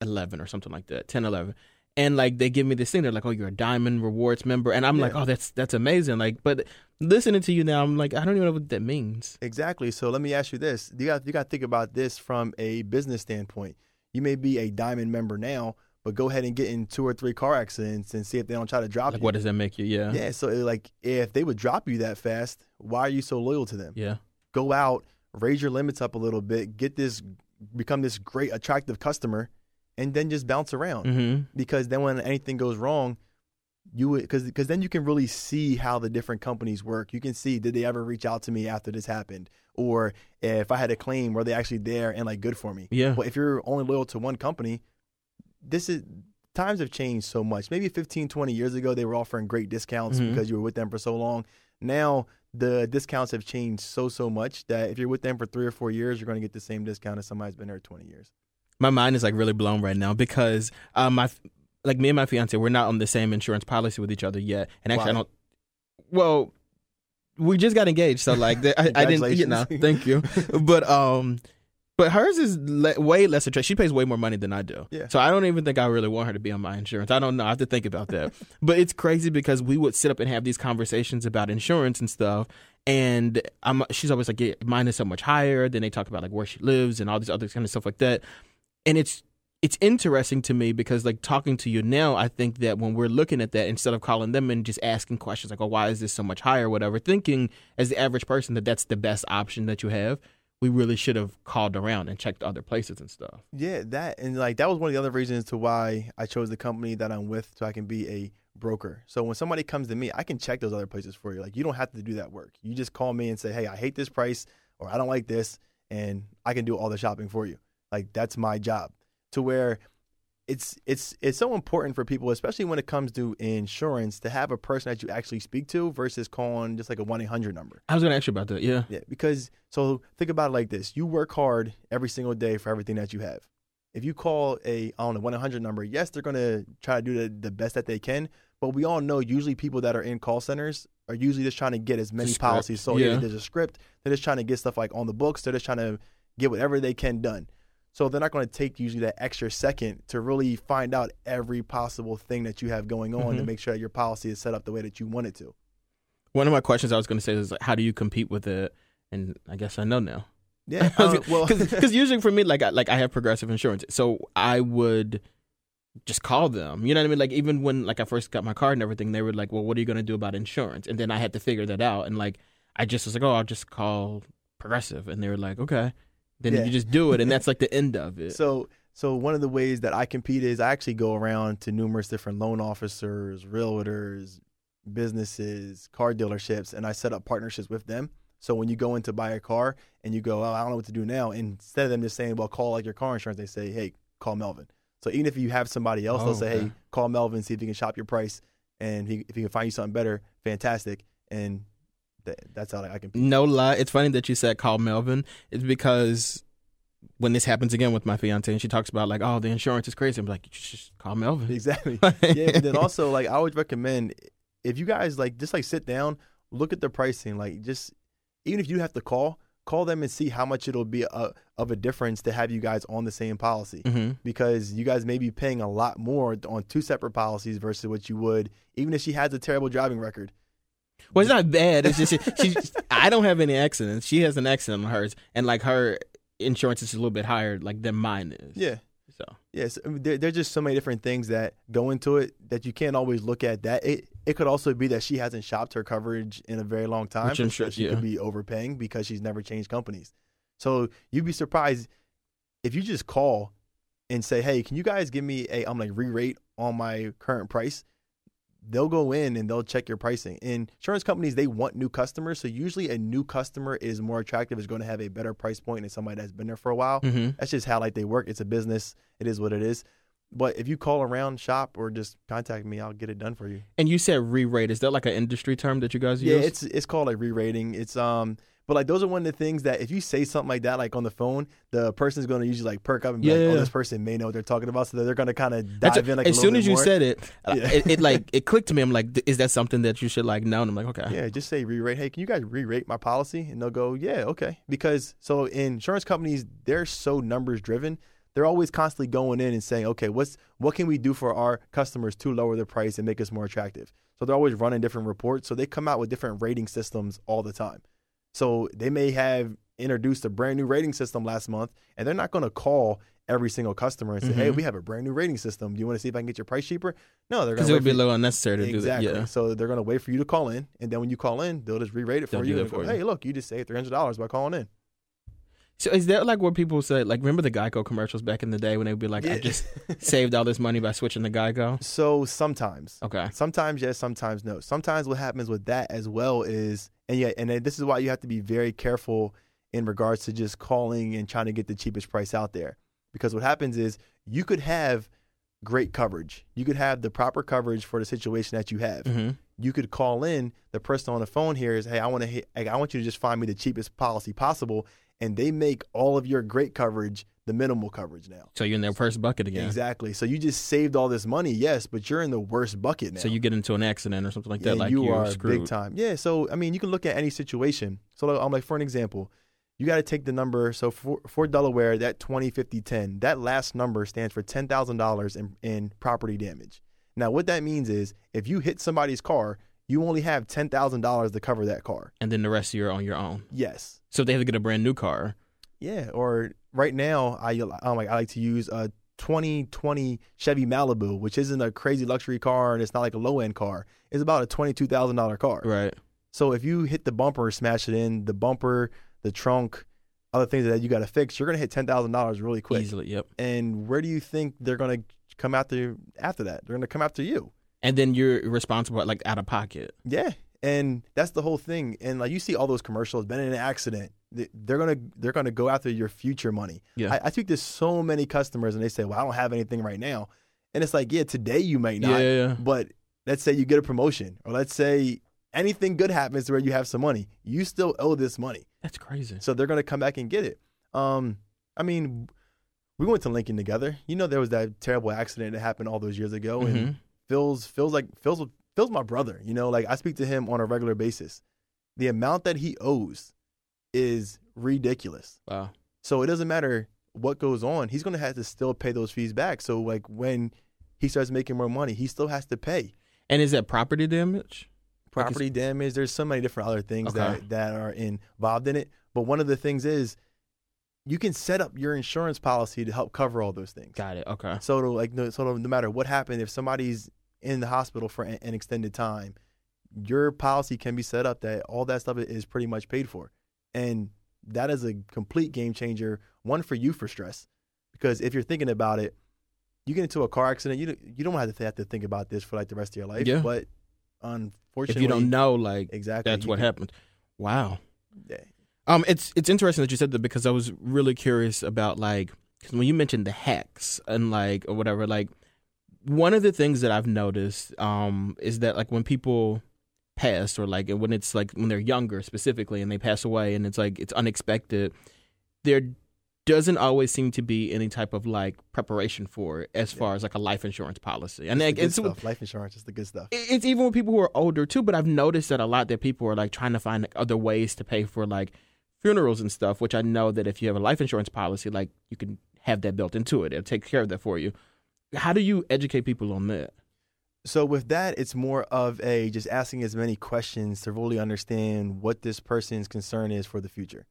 11 or something like that, 10, 11. And like they give me this thing, they're like, "Oh, you're a diamond rewards member," and I'm like, "Oh, that's that's amazing!" Like, but listening to you now, I'm like, I don't even know what that means. exactly. So let me ask you this: you got you got to think about this from a business standpoint. You may be a diamond member now, but go ahead and get in two or three car accidents and see if they don't try to drop Like, you. what does that make you? Yeah, yeah, so like if they would drop you that fast, why are you so loyal to them? yeah. go out, raise your limits up a little bit, get this, become this great, attractive customer, and then just bounce around. Mm-hmm. Because then when anything goes wrong, you would because because then you can really see how the different companies work. You can see did they ever reach out to me after this happened, or if I had a claim, were they actually there and like good for me? Yeah. But if you're only loyal to one company, this is times have changed so much. Maybe 15, 20 years ago, they were offering great discounts Mhm. because you were with them for so long. Now the discounts have changed so so much that if you're with them for three or four years, you're going to get the same discount as somebody's been there 20 years. My mind is like really blown right now because um my like me and my fiance we're not on the same insurance policy with each other yet and actually Why? I don't well we just got engaged so like the, I, I didn't you know thank you [laughs] but um but hers is le- way less attractive. She pays way more money than I do. Yeah. So I don't even think I really want her to be on my insurance. I don't know. I have to think about that. [laughs] but it's crazy because we would sit up and have these conversations about insurance and stuff. And I'm, she's always like, yeah, mine is so much higher. Then they talk about like where she lives and all these other kind of stuff like that. And it's it's interesting to me because like talking to you now, I think that when we're looking at that, instead of calling them and just asking questions like, "Oh, why is this so much higher?" whatever, thinking as the average person that that's the best option that you have, we really should have called around and checked other places and stuff. Yeah, that and like that was one of the other reasons to why I chose the company that I'm with so I can be a broker. So when somebody comes to me, I can check those other places for you. Like you don't have to do that work. You just call me and say, "Hey, I hate this price or I don't like this," and I can do all the shopping for you. Like that's my job. To where it's it's it's so important for people, especially when it comes to insurance, to have a person that you actually speak to versus calling just like a one eight hundred number. I was to ask you about that. Yeah. Yeah, because so think about it like this: you work hard every single day for everything that you have. If you call a I don't know one hundred number, yes, they're gonna try to do the, the best that they can. But we all know usually people that are in call centers are usually just trying to get as many policies. So yeah, there's a script. They're just trying to get stuff like on the books. They're just trying to get whatever they can done. So they're not going to take usually that extra second to really find out every possible thing that you have going on to Mhm. make sure that your policy is set up the way that you want it to. One of my questions I was going to say is like, how do you compete with it? And I guess I know now. Yeah, [laughs] uh, well, [laughs] because [laughs] usually for me, like I, like I have progressive insurance, so I would just call them. You know what I mean? Like even when like I first got my card and everything, they were like, "Well, what are you going to do about insurance?" And then I had to figure that out. And like I just was like, "Oh, I'll just call progressive," and they were like, "Okay." Then Yeah. you just do it, and that's like the end of [laughs] it. So so one of the ways that I compete is I actually go around to numerous different loan officers, realtors, businesses, car dealerships, and I set up partnerships with them. So when you go in to buy a car and you go, oh, I don't know what to do now, instead of them just saying, well, call like your car insurance, they say, hey, call Melvin. So even if you have somebody else, Oh, they'll say, okay. hey, call Melvin, see if he can shop your price, and he, if he can find you something better, fantastic. And that, that's how I compete. No lie, it's funny that you said call Melvin. It's because when this happens again with my fiance and she talks about like, oh, the insurance is crazy, I'm like, just call Melvin. Exactly. [laughs] yeah, And then also like I always recommend if you guys like just like sit down, look at the pricing, like just even if you have to call, call them and see how much it'll be a, of a difference to have you guys on the same policy hmm because you guys may be paying a lot more on two separate policies versus what you would even if she has a terrible driving record. Well, it's not bad. It's just she. I don't have any accidents. She has an accident on hers, and like her insurance is a little bit higher, like than mine is. Yeah. So Yes, there, there's just so many different things that go into it that you can't always look at. That it it could also be that she hasn't shopped her coverage in a very long time, Which sure- she yeah. could be overpaying because she's never changed companies. So you'd be surprised if you just call and say, "Hey, can you guys give me a I'm like re-rate on my current price?" They'll go in and they'll check your pricing. And insurance companies they want new customers, so usually a new customer is more attractive, is going to have a better price point than somebody that's been there for a while. hmm That's just how like they work. It's a business. It is what it is. But if you call around, shop, or just contact me, I'll get it done for you. and you said re-rate. Is that like an industry term that you guys use? Yeah, it's it's called a re-rating. It's um, but like those are one of the things that if you say something like that, like on the phone, the person's going to usually like perk up and be like, "Oh, yeah. this person may know what they're talking about," so they're going to kind of dive a- in like as little soon bit as you more. said it, Yeah. it, it like [laughs] it clicked to me. I'm like, is that something that you should like know? And I'm like, okay. Yeah, just say re-rate. Hey, can you guys re-rate my policy? And they'll go, yeah, okay. Because so in insurance companies, they're so numbers driven. They're always constantly going in and saying, okay, what's what can we do for our customers to lower the price and make us more attractive? So they're always running different reports. So they come out with different rating systems all the time. So they may have introduced a brand new rating system last month, and they're not going to call every single customer and say, hey, Mhm. we have a brand new rating system. Do you want to see if I can get your price cheaper? No, they're going Because to it would be a little unnecessary to exactly. do that. Yeah. So they're gonna wait for you to call in, and then when you call in, they'll just re-rate it for They'll do you. and go, you. Hey, look, you just saved three hundred dollars by calling in. So is that like what people say? Like, remember the Geico commercials back in the day when they would be like, "I just [laughs] saved all this money by switching to Geico." so sometimes, Okay. sometimes yes, sometimes no. Sometimes what happens with that as well is, and yeah, and this is why you have to be very careful in regards to just calling and trying to get the cheapest price out there, because what happens is you could have great coverage, you could have the proper coverage for the situation that you have. hmm you could call in the person on the phone here is hey i want to i want you to just find me the cheapest policy possible and they make all of your great coverage the minimal coverage now So you're in their first bucket again. exactly so you just saved all this money yes but you're in the worst bucket now So you get into an accident or something like that, and like you you're are screwed. big time yeah so i mean you can look at any situation so like, i'm like for an example you got to take the number so for, for delaware that 20 50 10 that last number stands for $10000 in, in property damage now what that means is if you hit somebody's car you only have $10000 to cover that car and then the rest of you're on your own. yes So they have to get a brand new car. yeah or right now i um, like i like to use a 2020 chevy malibu which isn't a crazy luxury car and it's not like a low end car it's about a $22000 car Right. So if you hit the bumper, smash it in, the bumper, the trunk, other things that you got to fix, you're gonna hit ten thousand dollars really quick. Easily. Yep. And where do you think they're gonna come after after that? They're gonna come after you. And then you're responsible, like out of pocket. Yeah, and that's the whole thing. And like you see all those commercials, been in an accident, they're gonna they're gonna go after your future money. Yeah. I, I speak to so many customers, and they say, "Well, I don't have anything right now," and it's like, yeah, today you might not, Yeah, yeah. but let's say you get a promotion, or let's say anything good happens where you have some money, you still owe this money. That's crazy. So they're gonna come back and get it. Um, I mean, we went to Lincoln together. You know, there was that terrible accident that happened all those years ago, and Mhm. Phil's Phil's like Phil's Phil's my brother. You know, like I speak to him on a regular basis. The amount that he owes is ridiculous. Wow. So it doesn't matter what goes on. He's gonna have to still pay those fees back. So like when he starts making more money, he still has to pay And is that property damage? Like, property damage. There's so many different other things Okay. that that are involved in it. But one of the things is you can set up your insurance policy to help cover all those things. Got it. Okay. So to like no, so no no matter what happened, if somebody's in the hospital for an extended time, your policy can be set up that all that stuff is pretty much paid for, and that is a complete game changer. One for you for stress, because if you're thinking about it, you get into a car accident, you don't, you don't have to have to think about this for like the rest of your life. Yeah. But If unfortunately, you don't know, like exactly, that's what happened. Wow. Yeah. Um, it's it's interesting that you said that because I was really curious about like 'cause when you mentioned the hacks and like or whatever, like one of the things that I've noticed um is that like when people pass or like when it's like when they're younger specifically and they pass away and it's like it's unexpected, there doesn't always seem to be any type of like preparation for it as far as like a life insurance policy. And It's the good it's stuff. Life insurance is the good stuff. it's even with people who are older too but i've noticed that a lot that people are like trying to find like, other ways to pay for like funerals and stuff, which I know that if you have a life insurance policy, like you can have that built into it. It'll take care of that for you. How do you educate people on that? So with that, it's more of a just asking as many questions to really understand what this person's concern is for the future.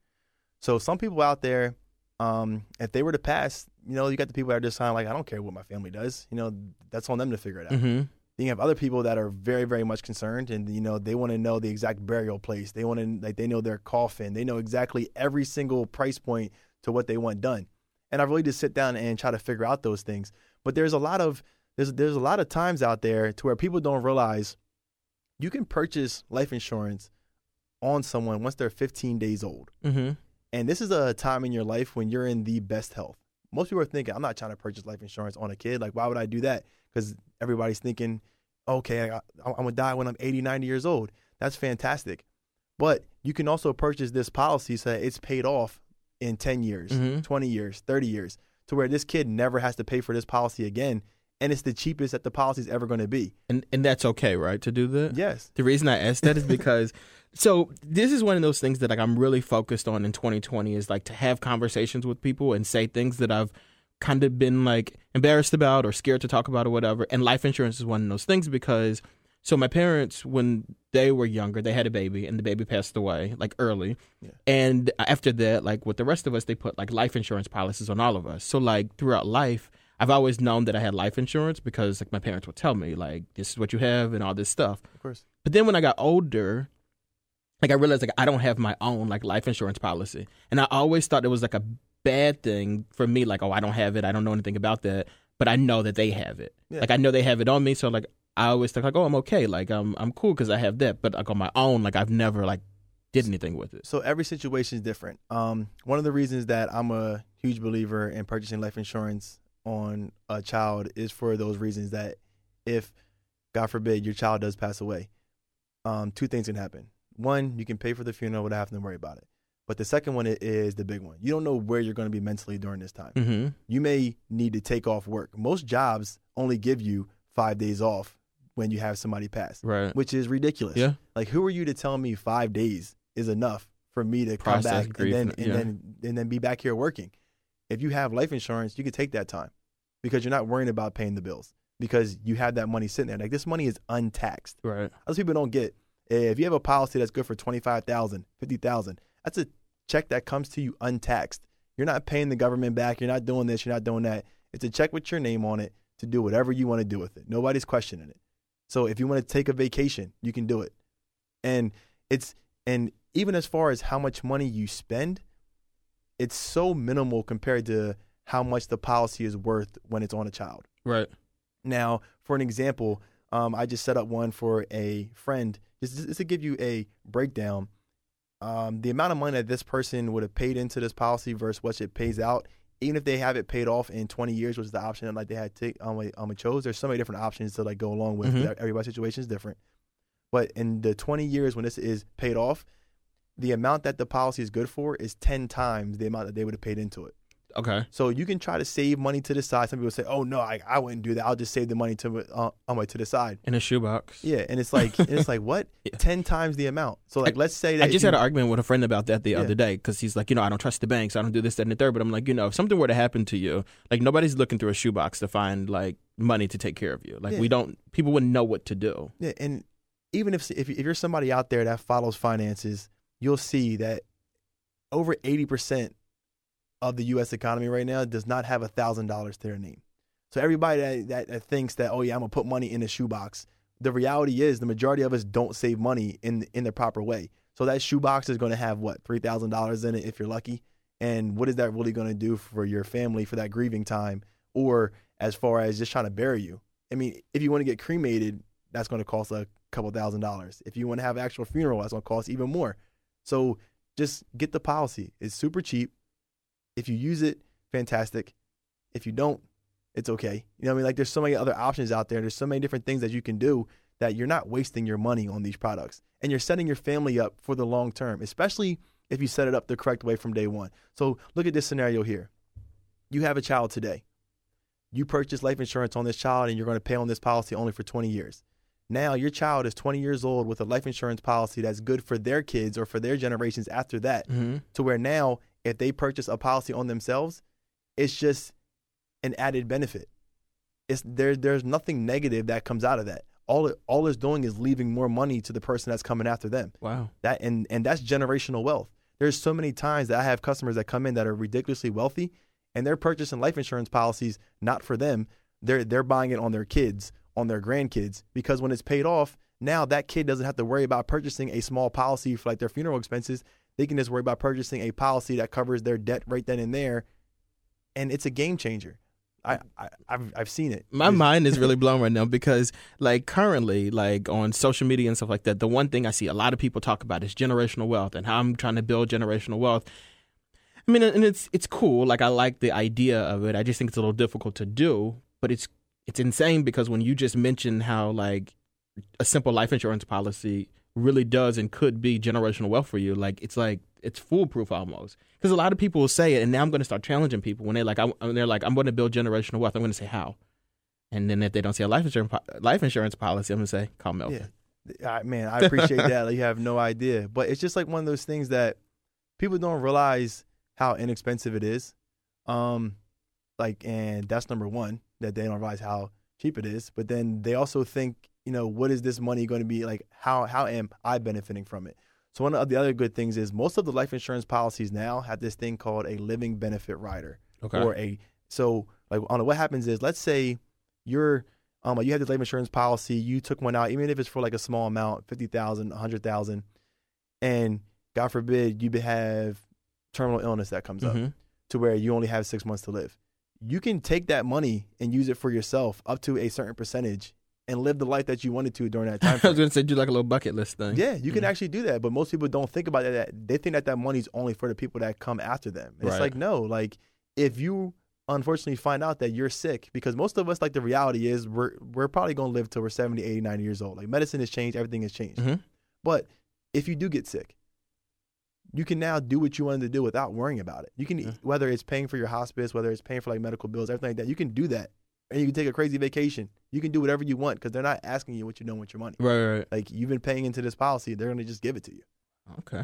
So some people out there, um, if they were to pass, you know, you got the people that are just kind of like, I don't care what my family does. You know, that's on them to figure it out. Mm-hmm. Then you have other people that are very, very much concerned, and you know, they want to know the exact burial place. They want to like they know their coffin. They know exactly every single price point to what they want done. And I really just sit down and try to figure out those things. But there's a lot of there's there's a lot of times out there to where people don't realize you can purchase life insurance on someone once they're 15 days old. Mm-hmm. And this is a time in your life when you're in the best health. Most people are thinking, I'm not trying to purchase life insurance on a kid. Like, why would I do that? Because everybody's thinking, okay, I, I'm going to die when I'm 80, 90 years old. That's fantastic. But you can also purchase this policy so that it's paid off in 10 years, Mhm. 20 years, 30 years, to where this kid never has to pay for this policy again. And it's the cheapest that the policy is ever going to be. And and that's okay, right? To do that. Yes. The reason I asked that is [laughs] because so this is one of those things that like I'm really focused on in 2020 is like to have conversations with people and say things that I've kind of been like embarrassed about or scared to talk about or whatever. And life insurance is one of those things because so my parents when they were younger, they had a baby and the baby passed away like early. Yeah. And after that, like with the rest of us, they put like life insurance policies on all of us. So like throughout life, I've always known that I had life insurance because like my parents would tell me like this is what you have and all this stuff. Of course. But then when I got older, like I realized like I don't have my own like life insurance policy, and I always thought it was like a bad thing for me. Like, oh, I don't have it. I don't know anything about that, but I know that they have it. Yeah. Like I know they have it on me, so like I always think like, oh, I'm okay. Like I'm I'm cool because I have that. But like on my own, like I've never like did anything with it. So every situation is different. Um, one of the reasons that I'm a huge believer in purchasing life insurance on a child is for those reasons that if, God forbid, your child does pass away, um, two things can happen. One, you can pay for the funeral without having to worry about it. But the second one is the big one. You don't know where you're going to be mentally during this time. Mm-hmm. You may need to take off work. Most jobs only give you five days off when you have somebody pass, Right. which is ridiculous. Yeah. Like, who are you to tell me five days is enough for me to Process come back grief and then and- yeah. then and then be back here working? If you have life insurance, you can take that time because you're not worrying about paying the bills because you have that money sitting there. Like this money is untaxed. Right. Other people don't get. If you have a policy that's good for 25,000, 50,000, that's a check that comes to you untaxed. You're not paying the government back. You're not doing this. You're not doing that. It's a check with your name on it to do whatever you want to do with it. Nobody's questioning it. So if you want to take a vacation, you can do it. And it's and even as far as how much money you spend, it's so minimal compared to how much the policy is worth when it's on a child. Right. Now, for an example, um, I just set up one for a friend just, just to give you a breakdown. Um, the amount of money that this person would have paid into this policy versus what it pays out, even if they have it paid off in 20 years, which is the option that like they had to, um, um, chose. There's so many different options to like go along with. Mhm. Everybody's situation is different. But in the 20 years when this is paid off, the amount that the policy is good for is 10 times the amount that they would have paid into it. Okay. So you can try to save money to the side. Some people say, "Oh no, I, I wouldn't do that. I'll just save the money to uh, on my to the side." In a shoebox. Yeah, and it's like and it's like what [laughs] Yeah. ten times the amount. So like, I- let's say that I just you- had an argument with a friend about that the Yeah. other day because he's like, you know, I don't trust the banks. I don't do this, that, and the third. But I'm like, you know, if something were to happen to you, like nobody's looking through a shoebox to find like money to take care of you. Like Yeah. we don't, people wouldn't know what to do. Yeah, and even if if if you're somebody out there that follows finances, you'll see that over eighty percent of the U.S. economy right now does not have a thousand dollars to their name. So everybody that, that that thinks that oh yeah I'm gonna put money in a shoebox, the reality is the majority of us don't save money in in the proper way. So that shoebox is to have what three thousand dollars in it if you're lucky. And what is that really to do for your family for that grieving time, or as far as just trying to bury you? I mean, if you want to get cremated, that's to cost a couple thousand dollars. If you want to have actual funeral, that's to cost even more. So just get the policy. It's super cheap. If you use it, fantastic. If you don't, it's okay. You know what I mean? Like there's so many other options out there. There's so many different things that you can do that you're not wasting your money on these products. And you're setting your family up for the long term, especially if you set it up the correct way from day one. So look at this scenario here. You have a child today. You purchase life insurance on this child and you're going to pay on this policy only for 20 years. Now your child is 20 years old with a life insurance policy that's good for their kids or for their generations after that. Mm-hmm. To where now, if they purchase a policy on themselves, it's just an added benefit. It's there. There's nothing negative that comes out of that. All it, all it's doing is leaving more money to the person that's coming after them. Wow. That and and that's generational wealth. There's so many times that I have customers that come in that are ridiculously wealthy, and they're purchasing life insurance policies not for them. They're they're buying it on their kids, on their grandkids, because when it's paid off, now that kid doesn't have to worry about purchasing a small policy for like their funeral expenses. They can just worry about purchasing a policy that covers their debt right then and there, and it's a game changer. I, I I've I've seen it. My mind is really [laughs] blown right now because, like, currently, like on social media and stuff like that, the one thing I see a lot of people talk about is generational wealth and how I'm trying to build generational wealth. I mean, and it's it's cool. Like, I like the idea of it. I just think it's a little difficult to do, but it's it's insane because when you just mentioned how like a simple life insurance policy really does and could be generational wealth for you, like it's like it's foolproof almost. Because a lot of people will say it, and now I'm going to start challenging people when they're like, I, when they're like, I'm going to build generational wealth. I'm going to say how. And then if they don't see a life insurance life insurance policy, I'm gonna say call Melvin. Yeah, I, man, I appreciate that. Like, you have no idea, but it's just like one of those things that people don't realize how inexpensive it is. Um, like, and that's number one that they don't realize how cheap it is. But then they also think, you know, what is this money going to be like? How how am I benefiting from it? So one of the other good things is most of the life insurance policies now have this thing called a living benefit rider Okay. or a so like on what happens is let's say you're um you have this life insurance policy you took one out even if it's for like a small amount 50,000 100,000 and god forbid you have terminal illness that comes up Mhm. to where you only have 6 months to live you can take that money and use it for yourself up to a certain percentage and live the life that you wanted to during that time [laughs] I was gonna say do like a little bucket list thing. Yeah, you can actually do that, but most people don't think about that. they think that that money's only for the people that come after them. And It's like no, like if you unfortunately find out that you're sick, because most of us, like the reality is, we're we're probably gonna live till we're 70, 80, 90 years old. Like medicine has changed, everything has changed. Mhm. But if you do get sick, you can now do what you wanted to do without worrying about it. You can Yeah. whether it's paying for your hospice, whether it's paying for like medical bills, everything like that. You can do that, and you can take a crazy vacation. You can do whatever you want because they're not asking you what you're doing with your money. Right, right. Like you've been paying into this policy, they're gonna just give it to you. Okay.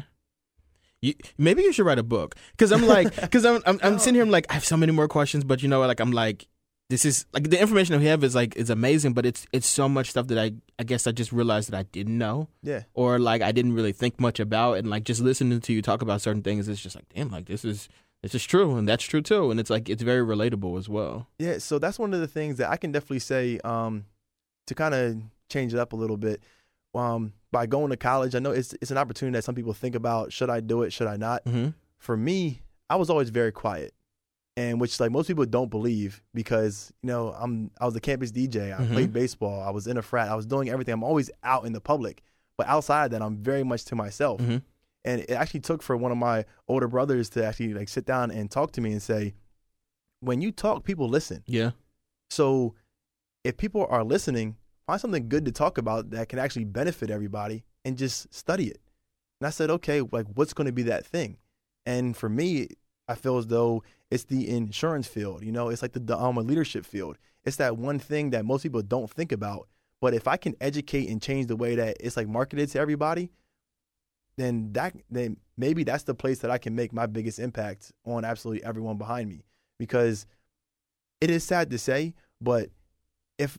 You, maybe you should write a book because I'm like [laughs] because I'm I'm, I'm sitting here I'm like I have so many more questions but you know like I'm like this is like the information we have is like is amazing but it's it's so much stuff that I I guess I just realized that I didn't know Yeah. or like I didn't really think much about and like just listening to you talk about certain things it's just like damn like this is this just true and that's true too and it's like it's very relatable as well. Yeah, so that's one of the things that I can definitely say um, to kind of change it up a little bit. Um, by going to college, I know it's it's an opportunity that some people think about. Should I do it? Should I not? Mm-hmm. For me, I was always very quiet, and which like most people don't believe because you know I'm I was a campus DJ. I Mhm. played baseball. I was in a frat. I was doing everything. I'm always out in the public, but outside of that, I'm very much to myself. Mhm. And it actually took for one of my older brothers to actually like sit down and talk to me and say, when you talk, people listen. Yeah. So if people are listening, find something good to talk about that can actually benefit everybody and just study it. And I said, okay, like what's going to be that thing? And for me, I feel as though it's the insurance field. You know, it's like the, the um, leadership field. It's that one thing that most people don't think about. But if I can educate and change the way that it's like marketed to everybody, then that then maybe that's the place that I can make my biggest impact on absolutely everyone behind me. Because it is sad to say, but if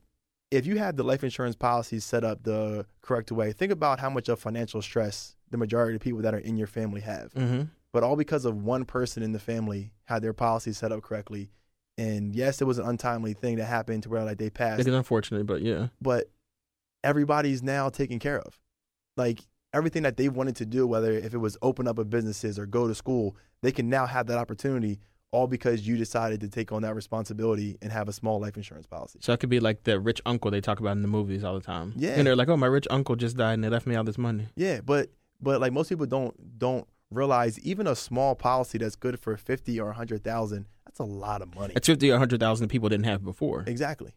if you have the life insurance policies set up the correct way, think about how much of financial stress the majority of people that are in your family have. Mm-hmm. But all because of one person in the family had their policies set up correctly. And yes, it was an untimely thing that happened to where like they passed It is unfortunate but yeah. but everybody's now taken care of. Like everything that they wanted to do, whether if it was open up a businesses or go to school, they can now have that opportunity all because you decided to take on that responsibility and have a small life insurance policy. So it could be like the rich uncle they talk about in the movies all the time. Yeah. And they're like, oh, my rich uncle just died and they left me all this money. Yeah, but but like most people don't don't realize even a small policy that's good for 50 or a 100,000, that's a lot of money. It's 50 or 100,000 people didn't have before. Exactly.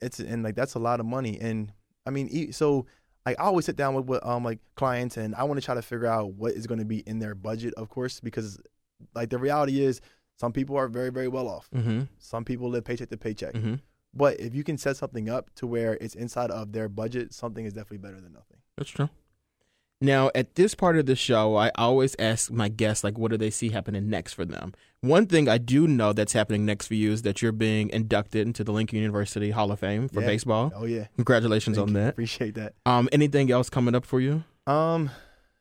It's and like that's a lot of money, and I mean, so like I always sit down with, with um like clients, and I want to try to figure out what is going to be in their budget, of course, because like the reality is, some people are very very well off. Mm-hmm. Some people live paycheck to paycheck. Mm-hmm. But if you can set something up to where it's inside of their budget, something is definitely better than nothing. That's true. Now, at this part of the show, I always ask my guests, like, what do they see happening next for them? One thing I do know that's happening next for you is that you're being inducted into the Lincoln University Hall of Fame for Yeah. baseball. Oh yeah, Congratulations Thank on you. that. Appreciate that. Um, anything else coming up for you? Um,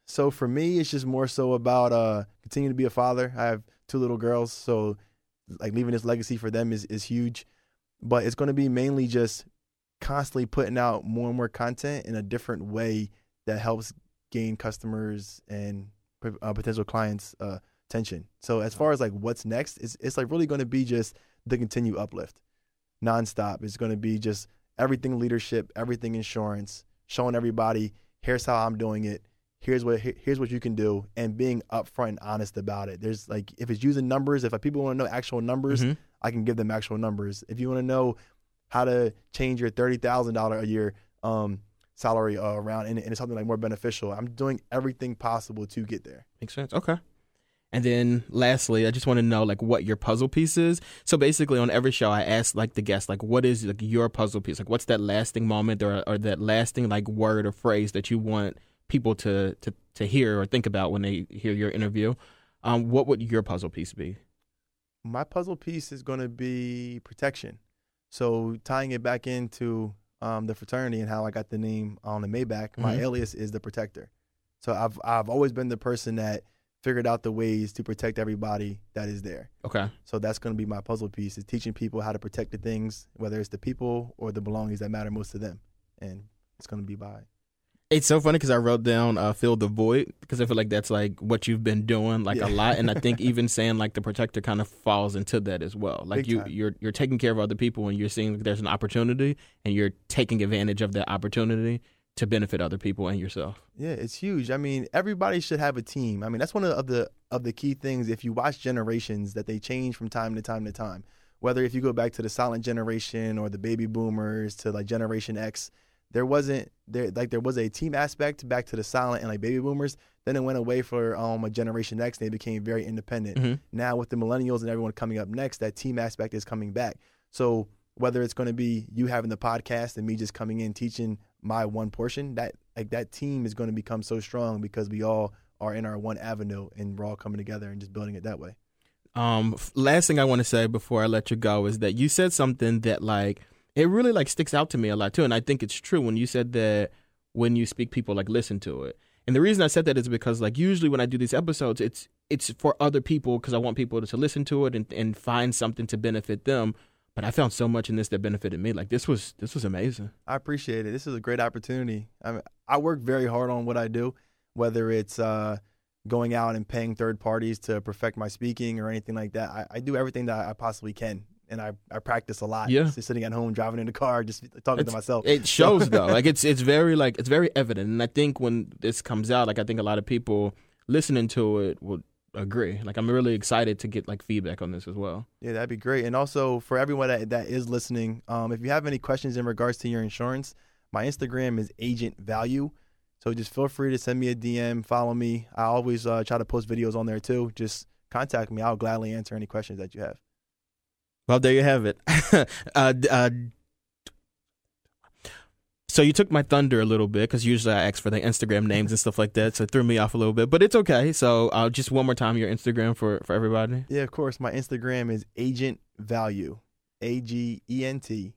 so for me, it's just more so about uh continuing to be a father. I have two little girls, so like leaving this legacy for them is is huge. But it's going to be mainly just constantly putting out more and more content in a different way that helps gain customers and uh, potential clients' uh, attention. So as far as like what's next, it's it's like really going to be just the continued uplift, nonstop. It's going to be just everything leadership, everything insurance, showing everybody here's how I'm doing it. Here's what here's what you can do, and being upfront and honest about it. There's like if it's using numbers, if people want to know actual numbers, Mhm. I can give them actual numbers. If you want to know how to change your thirty thousand dollar a year um, salary uh, around and, and it's something like more beneficial, I'm doing everything possible to get there. Makes sense. Okay. And then lastly, I just want to know like what your puzzle piece is. So basically on every show I ask like the guest like what is like your puzzle piece? Like what's that lasting moment or or that lasting like word or phrase that you want people to to to hear or think about when they hear your interview? Um what would your puzzle piece be? my puzzle piece is going to be protection. So tying it back into um, the fraternity and how I got the name on the Maybach, my Mhm. alias is the protector. So I've I've always been the person that figured out the ways to protect everybody that is there. Okay. So that's going to be my puzzle piece is teaching people how to protect the things, whether it's the people or the belongings that matter most to them, and it's going to be by It's so funny because I wrote down uh, "fill the void" because I feel like that's like what you've been doing like a lot, and I think [laughs] even saying like the protector kind of falls into that as well. Like Big you, time. you're you're taking care of other people, and you're seeing there's an opportunity, and you're taking advantage of that opportunity to benefit other people and yourself. Yeah, it's huge. I mean, everybody should have a team. I mean, that's one of the of the key things. If you watch generations, that they change from time to time to time. Whether if you go back to the silent generation or the baby boomers to like Generation X, there wasn't there like there was a team aspect back to the silent and like baby boomers. Then it went away for um a Generation X. And they became very independent. Mhm. Now with the millennials and everyone coming up next, that team aspect is coming back. So whether it's going to be you having the podcast and me just coming in teaching my one portion, that like that team is going to become so strong because we all are in our one avenue and we're all coming together and just building it that way. Um, last thing I want to say before I let you go is that you said something that like it really like sticks out to me a lot too, and I think it's true when you said that when you speak, people like listen to it. And the reason I said that is because like usually when I do these episodes, it's it's for other people because I want people to, to listen to it and, and find something to benefit them. But I found so much in this that benefited me. Like this was this was amazing. I appreciate it. This is a great opportunity. I mean, I work very hard on what I do, whether it's uh, going out and paying third parties to perfect my speaking or anything like that. I, I do everything that I possibly can, and I, I practice a lot. Yeah. just sitting at home, driving in the car, just talking to myself. It shows though. [laughs] Like it's it's very like it's very evident. And I think when this comes out, like I think a lot of people listening to it would agree. Like I'm really excited to get like feedback on this as well. Yeah, that'd be great. And also for everyone that, that is listening, um, if you have any questions in regards to your insurance, my Instagram is Agent Value. So just feel free to send me a DM, follow me. I always uh, try to post videos on there too. Just contact me. I'll gladly answer any questions that you have. Well, there you have it. [laughs] uh, uh, so you took my thunder a little bit because usually I ask for the Instagram names and stuff like that, so it threw me off a little bit. But it's okay. So uh, just one more time, your Instagram for for everybody. Yeah, of course. My Instagram is Agent Value, A G E N T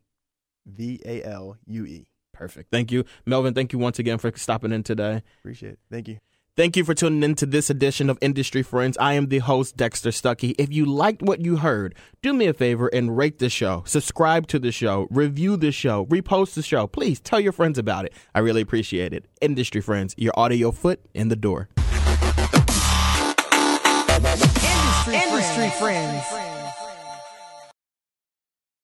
V A L U E. Perfect. Thank you, Melvin. Thank you once again for stopping in today. Appreciate it. Thank you. Thank you for tuning in to this edition of Industry Friends. I am the host, Dexter Stuckey. If you liked what you heard, do me a favor and rate the show, subscribe to the show, review the show, repost the show. Please tell your friends about it. I really appreciate it. Industry Friends, your audio foot in the door. Industry, Industry friends.